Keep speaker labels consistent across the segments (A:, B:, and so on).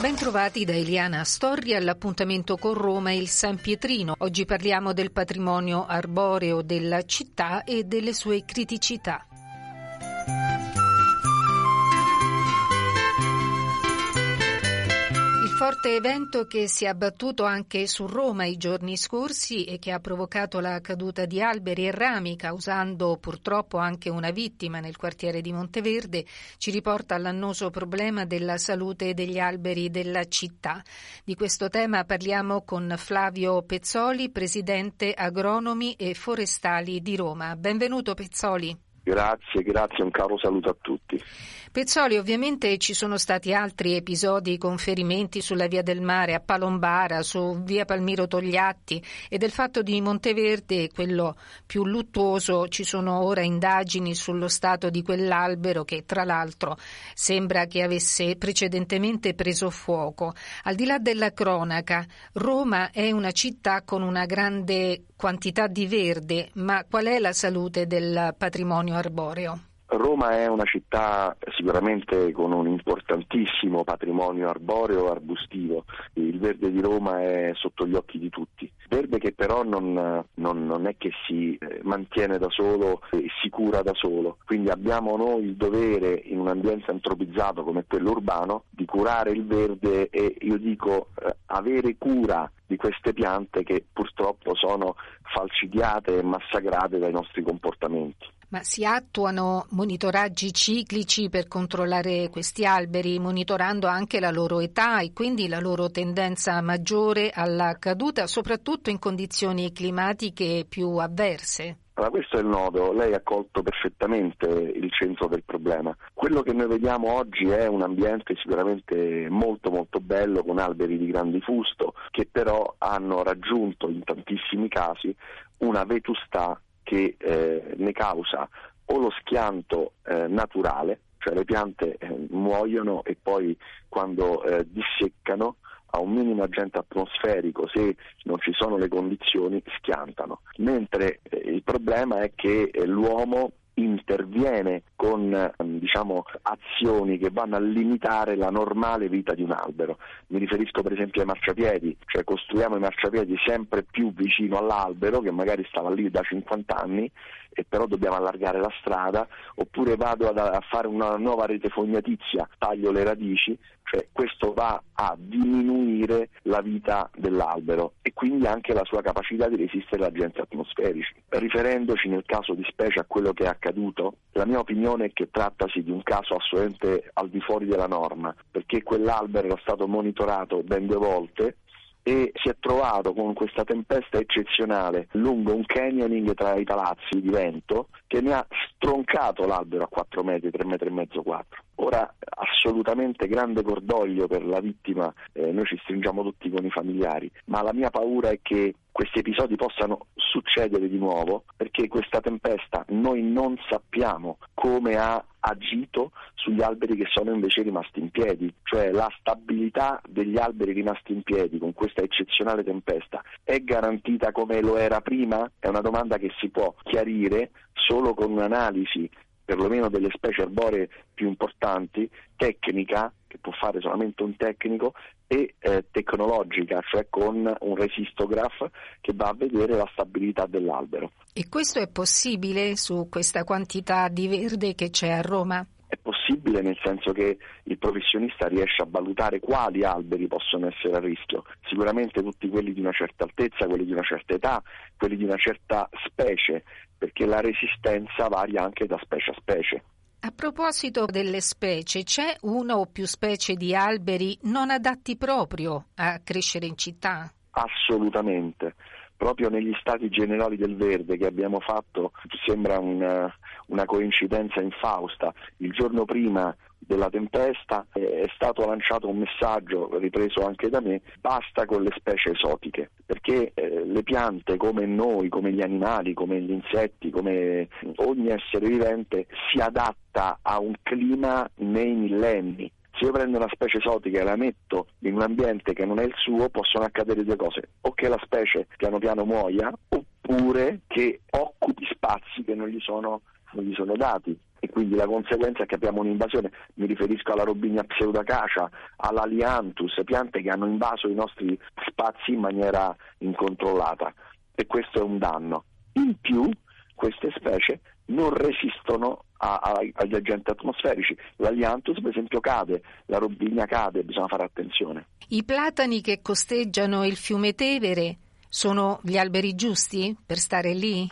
A: Bentrovati da Eliana Storri all'appuntamento con Roma e il San Pietrino. Oggi parliamo del patrimonio arboreo della città e delle sue criticità. Forte evento che si è abbattuto anche su Roma i giorni scorsi e che ha provocato la caduta di alberi e rami, causando purtroppo anche una vittima nel quartiere di Monteverde, ci riporta all'annoso problema della salute degli alberi della città. Di questo tema parliamo con Flavio Pezzoli, presidente agronomi e forestali di Roma. Benvenuto Pezzoli.
B: Grazie, grazie, un caro saluto a tutti.
A: Pezzoli, ovviamente ci sono stati altri episodi con ferimenti sulla via del mare a Palombara, su via Palmiro Togliatti e del fatto di Monteverde, quello più luttuoso, ci sono ora indagini sullo stato di quell'albero che tra l'altro sembra che avesse precedentemente preso fuoco. Al di là della cronaca, Roma è una città con una grande quantità di verde, ma qual è la salute del patrimonio arboreo?
B: Roma è una città sicuramente con un importantissimo patrimonio arboreo arbustivo. Il verde di Roma è sotto gli occhi di tutti. Verde che però non, non, non è che si eh, mantiene da solo e si cura da solo. Quindi abbiamo noi il dovere in un ambiente antropizzato come quello urbano di curare il verde e io dico eh, avere cura di queste piante che purtroppo sono falcidiate e massacrate dai nostri comportamenti.
A: Ma si attuano monitoraggi ciclici per controllare questi alberi, monitorando anche la loro età e quindi la loro tendenza maggiore alla caduta, soprattutto in condizioni climatiche più avverse?
B: Allora, questo è il nodo, lei ha colto perfettamente il centro del problema. Quello che noi vediamo oggi è un ambiente sicuramente molto molto bello, con alberi di grandi fusto, che però hanno raggiunto in tantissimi casi una vetustà che eh, ne causa o lo schianto eh, naturale, cioè le piante eh, muoiono e poi quando eh, disseccano a un minimo agente atmosferico, se non ci sono le condizioni, schiantano. Mentre eh, il problema è che l'uomo interviene con diciamo, azioni che vanno a limitare la normale vita di un albero. Mi riferisco per esempio ai marciapiedi, cioè costruiamo i marciapiedi sempre più vicino all'albero che magari stava lì da 50 anni e però dobbiamo allargare la strada, oppure vado ad, a fare una nuova rete fognatizia, taglio le radici, cioè questo va a diminuire la vita dell'albero e quindi anche la sua capacità di resistere agli agenti atmosferici. Riferendoci nel caso di specie a quello che è accaduto, la mia opinione è che trattasi di un caso assolutamente al di fuori della norma, perché quell'albero era stato monitorato ben due volte e si è trovato con questa tempesta eccezionale lungo un canyoning tra i palazzi di vento che ne ha stroncato l'albero a 4 metri, 3 metri e mezzo, 4. Ora assolutamente grande cordoglio per la vittima, eh, noi ci stringiamo tutti con i familiari, ma la mia paura è che questi episodi possano succedere di nuovo perché questa tempesta noi non sappiamo come ha agito sugli alberi che sono invece rimasti in piedi, cioè la stabilità degli alberi rimasti in piedi con questa eccezionale tempesta è garantita come lo era prima? È una domanda che si può chiarire solo con un'analisi perlomeno delle specie arboree più importanti, tecnica, che può fare solamente un tecnico, e eh, tecnologica, cioè con un resistograph che va a vedere la stabilità dell'albero.
A: E questo è possibile su questa quantità di verde che c'è a Roma?
B: Possibile nel senso che il professionista riesce a valutare quali alberi possono essere a rischio, sicuramente tutti quelli di una certa altezza, quelli di una certa età, quelli di una certa specie, perché la resistenza varia anche da specie a specie.
A: A proposito delle specie, c'è una o più specie di alberi non adatti proprio a crescere in città?
B: Assolutamente. Proprio negli stati generali del verde che abbiamo fatto sembra una, una coincidenza infausta. Il giorno prima della tempesta è stato lanciato un messaggio, ripreso anche da me, basta con le specie esotiche, perché eh, le piante come noi, come gli animali, come gli insetti, come ogni essere vivente si adatta a un clima nei millenni se io prendo una specie esotica e la metto in un ambiente che non è il suo, possono accadere due cose, o che la specie piano piano muoia, oppure che occupi spazi che non gli sono, non gli sono dati. E quindi la conseguenza è che abbiamo un'invasione, mi riferisco alla Robinia pseudacacia, all'Alianthus, piante che hanno invaso i nostri spazi in maniera incontrollata. E questo è un danno. In più queste specie non resistono a, a, agli agenti atmosferici. L'Alianthus per esempio cade, la Robinia cade, bisogna fare attenzione.
A: I platani che costeggiano il fiume Tevere sono gli alberi giusti per stare lì?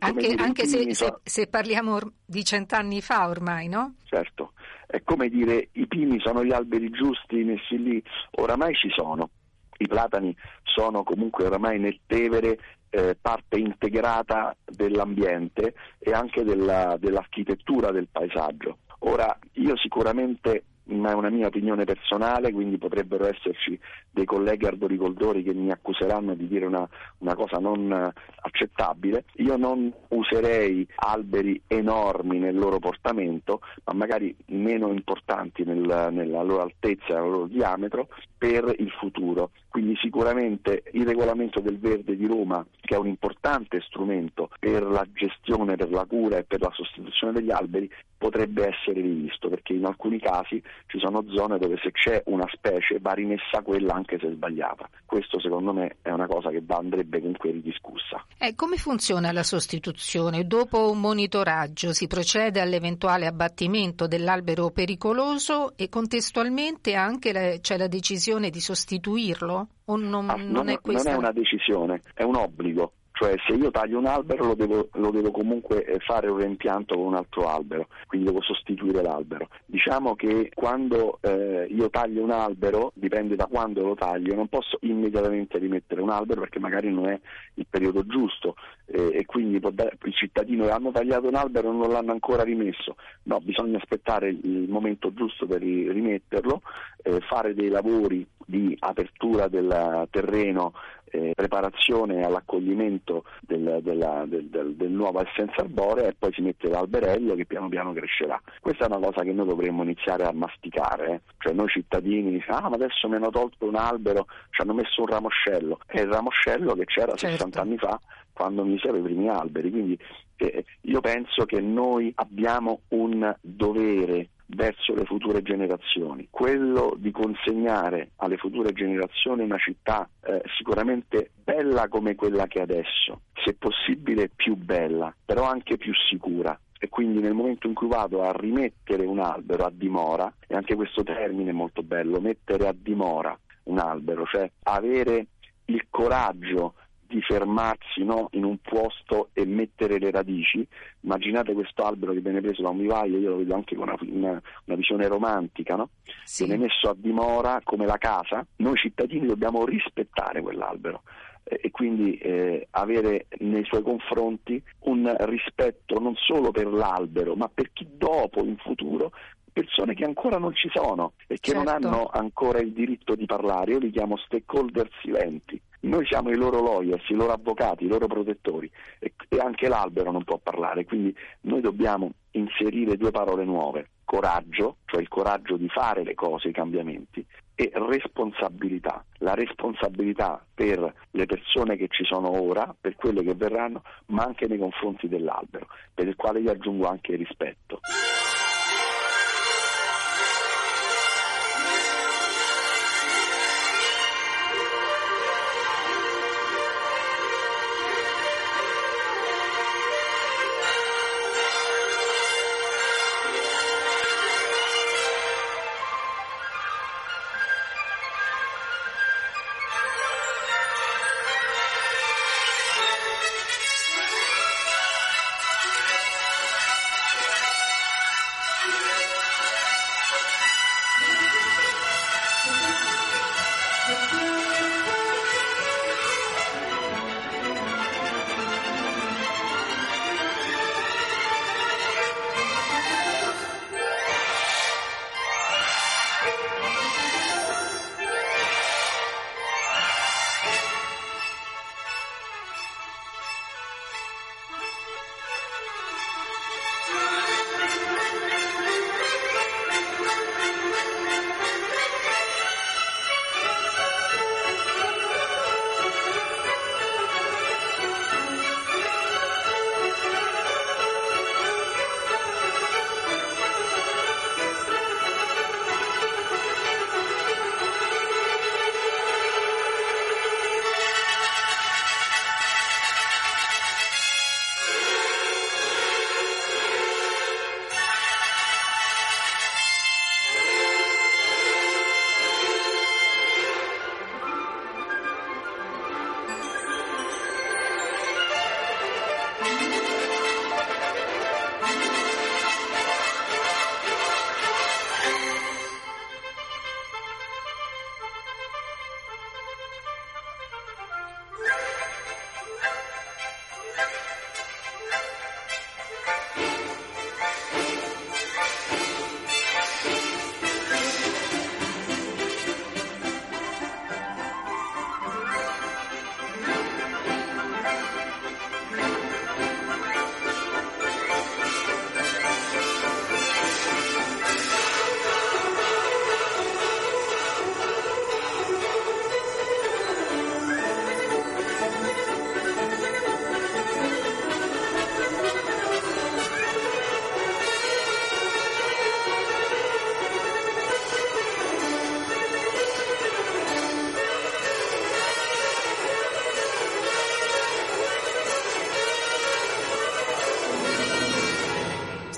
A: anche, anche se, se, se, parliamo di cent'anni fa ormai, no?
B: Certo, è come dire i pini sono gli alberi giusti messi lì, oramai ci sono. I platani sono comunque oramai nel Tevere eh, parte integrata dell'ambiente e anche della, dell'architettura del paesaggio. Ora, io sicuramente ma è una mia opinione personale, quindi potrebbero esserci dei colleghi arboricoltori che mi accuseranno di dire una, una cosa non accettabile. Io non userei alberi enormi nel loro portamento, ma magari meno importanti nel, nella loro altezza e nel loro diametro per il futuro. Quindi sicuramente il regolamento del verde di Roma, che è un importante strumento per la gestione, per la cura e per la sostituzione degli alberi, potrebbe essere rivisto, perché in alcuni casi ci sono zone dove se c'è una specie va rimessa quella anche se sbagliata. Questo secondo me è una cosa che andrebbe comunque ridiscussa.
A: Eh, come funziona la sostituzione? Dopo un monitoraggio si procede all'eventuale abbattimento dell'albero pericoloso e contestualmente anche la, c'è la decisione di sostituirlo? O non,
B: ah,
A: non,
B: non,
A: è questa...
B: non è una decisione, è un obbligo cioè se io taglio un albero lo devo, lo devo, comunque eh, fare un reimpianto con un altro albero, quindi devo sostituire l'albero. Diciamo che quando eh, io taglio un albero, dipende da quando lo taglio, non posso immediatamente rimettere un albero perché magari non è il periodo giusto. Eh, e quindi i cittadini hanno tagliato un albero e non l'hanno ancora rimesso, no, bisogna aspettare il momento giusto per rimetterlo, eh, fare dei lavori di apertura del terreno eh, preparazione all'accoglimento del, della, del, del, del, nuovo essenza arborea e poi si mette l'alberello che piano piano crescerà. Questa è una cosa che noi dovremmo iniziare a masticare, eh? cioè noi cittadini diciamo ah ma adesso mi hanno tolto un albero, ci hanno messo un ramoscello, è il ramoscello che c'era certo. 60 anni fa quando misero i primi alberi, quindi eh, io penso che noi abbiamo un dovere verso le future generazioni, quello di consegnare alle future generazioni una città eh, sicuramente bella come quella che è adesso, se possibile più bella, però anche più sicura. E quindi nel momento in cui vado a rimettere un albero a dimora, e anche questo termine è molto bello, mettere a dimora un albero, cioè avere il coraggio di fermarsi no, in un posto e mettere le radici. Immaginate questo albero che viene preso da un vivaio, io lo vedo anche con una, una, una visione romantica, no?
A: sì.
B: viene messo a dimora come la casa, noi cittadini dobbiamo rispettare quell'albero e quindi eh, avere nei suoi confronti un rispetto non solo per l'albero, ma per chi dopo, in futuro, persone che ancora non ci sono e che
A: certo.
B: non hanno ancora il diritto di parlare. Io li chiamo stakeholder silenti. Noi siamo i loro lawyers, i loro avvocati, i loro protettori e, e anche l'albero non può parlare, quindi noi dobbiamo inserire due parole nuove, coraggio, cioè il coraggio di fare le cose, i cambiamenti, e responsabilità, la responsabilità per le persone che ci sono ora, per quelle che verranno, ma anche nei confronti dell'albero, per il quale io aggiungo anche rispetto.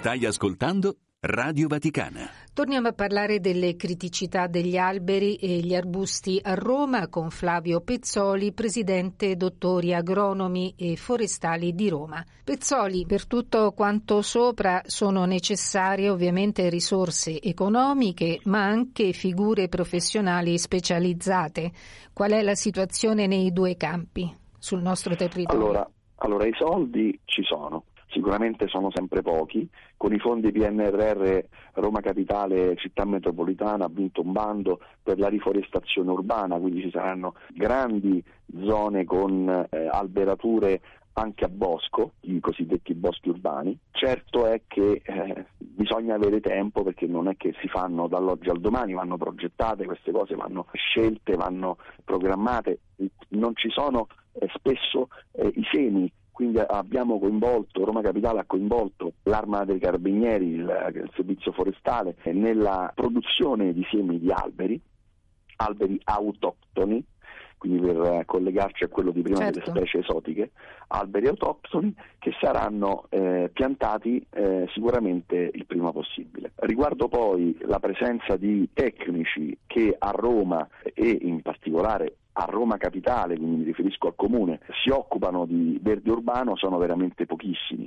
C: Stai ascoltando Radio Vaticana.
A: Torniamo a parlare delle criticità degli alberi e gli arbusti a Roma con Flavio Pezzoli, presidente dottori agronomi e forestali di Roma. Pezzoli, per tutto quanto sopra sono necessarie ovviamente risorse economiche, ma anche figure professionali specializzate. Qual è la situazione nei due campi sul nostro territorio?
B: Allora, allora i soldi ci sono sicuramente sono sempre pochi. Con i fondi PNRR Roma Capitale Città Metropolitana ha vinto un bando per la riforestazione urbana, quindi ci saranno grandi zone con eh, alberature anche a bosco, i cosiddetti boschi urbani. Certo è che eh, bisogna avere tempo perché non è che si fanno dall'oggi al domani, vanno progettate queste cose, vanno scelte, vanno programmate, non ci sono eh, spesso eh, i semi quindi abbiamo coinvolto, Roma Capitale ha coinvolto l'Arma dei Carabinieri, il, il servizio forestale, nella produzione di semi di alberi, alberi autoctoni, quindi per collegarci a quello di prima certo. delle specie esotiche, alberi autoctoni che saranno eh, piantati eh, sicuramente il prima possibile. Riguardo poi la presenza di tecnici che a Roma e in particolare a Roma Capitale, quindi mi riferisco al Comune, si occupano di verde urbano sono veramente pochissimi.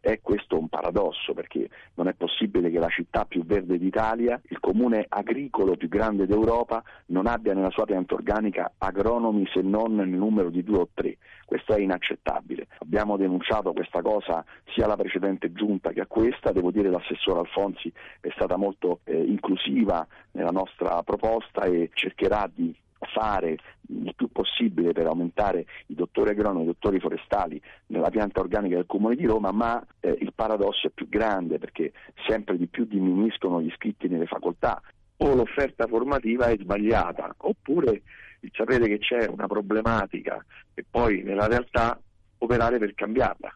B: È questo un paradosso perché non è possibile che la città più verde d'Italia, il comune agricolo più grande d'Europa, non abbia nella sua pianta organica agronomi se non nel numero di due o tre. Questo è inaccettabile. Abbiamo denunciato questa cosa sia alla precedente giunta che a questa, devo dire che l'assessore Alfonsi è stata molto eh, inclusiva nella nostra proposta e cercherà di fare il più possibile per aumentare i dottori agronomi i dottori forestali nella pianta organica del Comune di Roma, ma eh, il paradosso è più grande perché sempre di più diminuiscono gli iscritti nelle facoltà o l'offerta formativa è sbagliata, oppure il sapere che c'è una problematica e poi nella realtà operare per cambiarla.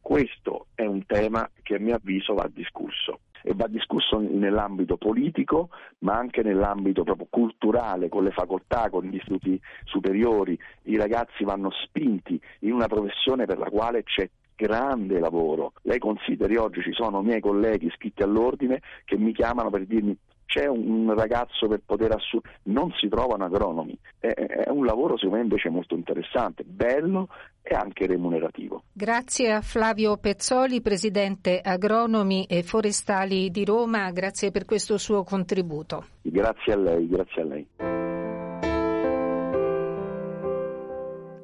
B: Questo è un tema che a mio avviso va discusso e va discusso nell'ambito politico ma anche nell'ambito proprio culturale, con le facoltà, con gli istituti superiori. I ragazzi vanno spinti in una professione per la quale c'è grande lavoro. Lei consideri oggi ci sono miei colleghi iscritti all'ordine che mi chiamano per dirmi c'è un ragazzo per poter assumere, non si trovano agronomi. È, è, un lavoro secondo me invece molto interessante, bello e anche remunerativo.
A: Grazie a Flavio Pezzoli, presidente agronomi e forestali di Roma, grazie per questo suo contributo.
B: Grazie a lei, grazie a lei.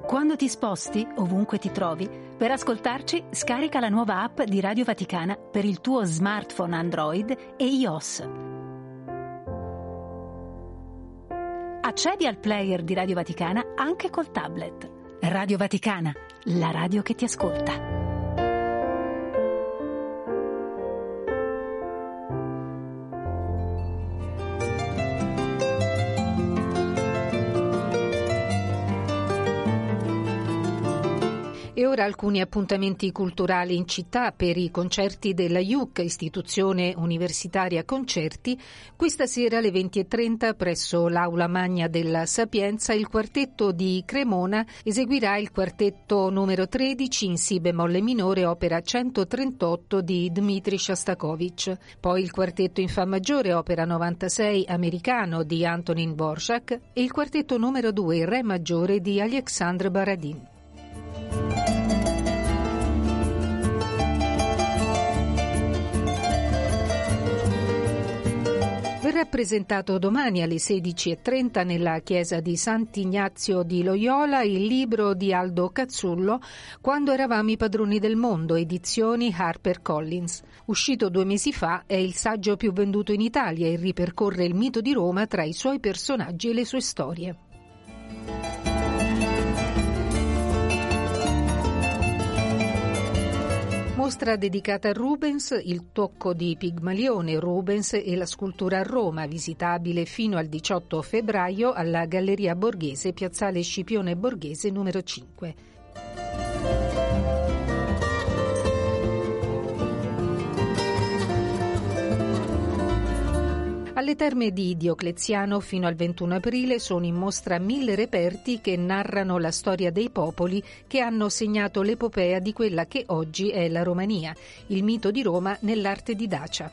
D: Quando ti sposti, ovunque ti trovi, per ascoltarci scarica la nuova app di Radio Vaticana per il tuo smartphone Android e iOS. Accedi al player di Radio Vaticana anche col tablet. Radio Vaticana, la radio che ti ascolta.
A: Ora alcuni appuntamenti culturali in città per i concerti della IUC, istituzione universitaria concerti. Questa sera alle 20.30 presso l'Aula Magna della Sapienza il quartetto di Cremona eseguirà il quartetto numero 13 in Si bemolle minore opera 138 di Dmitri Shostakovich. Poi il quartetto in Fa maggiore opera 96 americano di Antonin Borshak e il quartetto numero 2 in Re maggiore di Alexandre Baradin. Verrà presentato domani alle 16.30 nella chiesa di Sant'Ignazio di Loyola il libro di Aldo Cazzullo Quando eravamo i padroni del mondo, edizioni Harper Collins. Uscito due mesi fa, è il saggio più venduto in Italia e ripercorre il mito di Roma tra i suoi personaggi e le sue storie. Mostra dedicata a Rubens, il tocco di Pigmalione, Rubens e la scultura a Roma, visitabile fino al 18 febbraio alla Galleria Borghese, Piazzale Scipione Borghese numero 5. Alle terme di Diocleziano fino al 21 aprile sono in mostra mille reperti che narrano la storia dei popoli che hanno segnato l'epopea di quella che oggi è la Romania, il mito di Roma nell'arte di Dacia.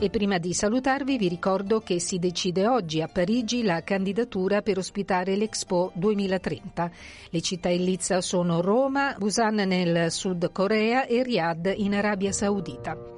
A: E prima di salutarvi vi ricordo che si decide oggi a Parigi la candidatura per ospitare l'Expo 2030. Le città in lizza sono Roma, Busan nel Sud Corea e Riyadh in Arabia Saudita.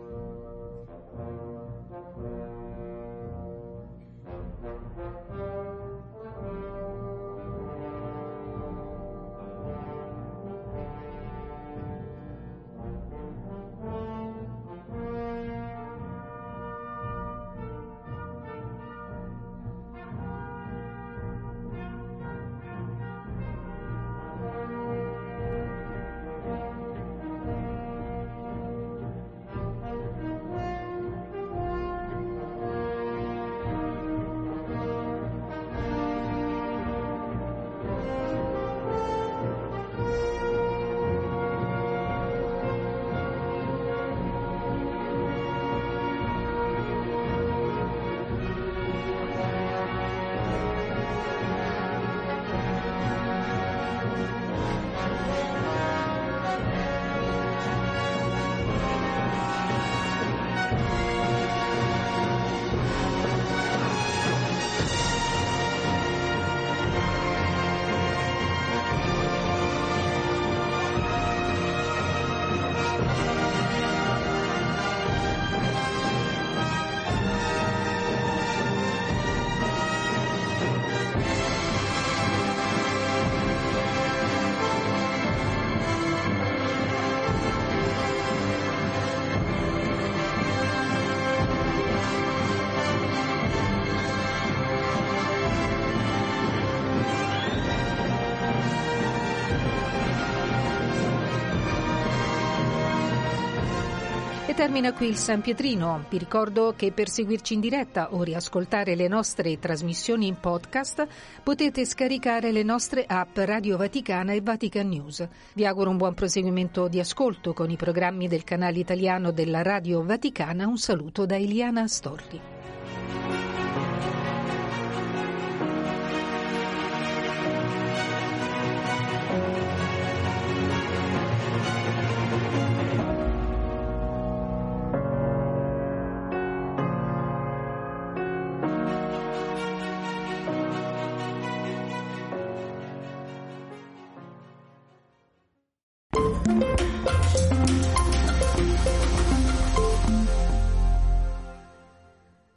A: Termina qui il San Pietrino. Vi ricordo che per seguirci in diretta o riascoltare le nostre trasmissioni in podcast potete scaricare le nostre app Radio Vaticana e Vatican News. Vi auguro un buon proseguimento di ascolto con i programmi del canale italiano della Radio Vaticana. Un saluto da Eliana Storri.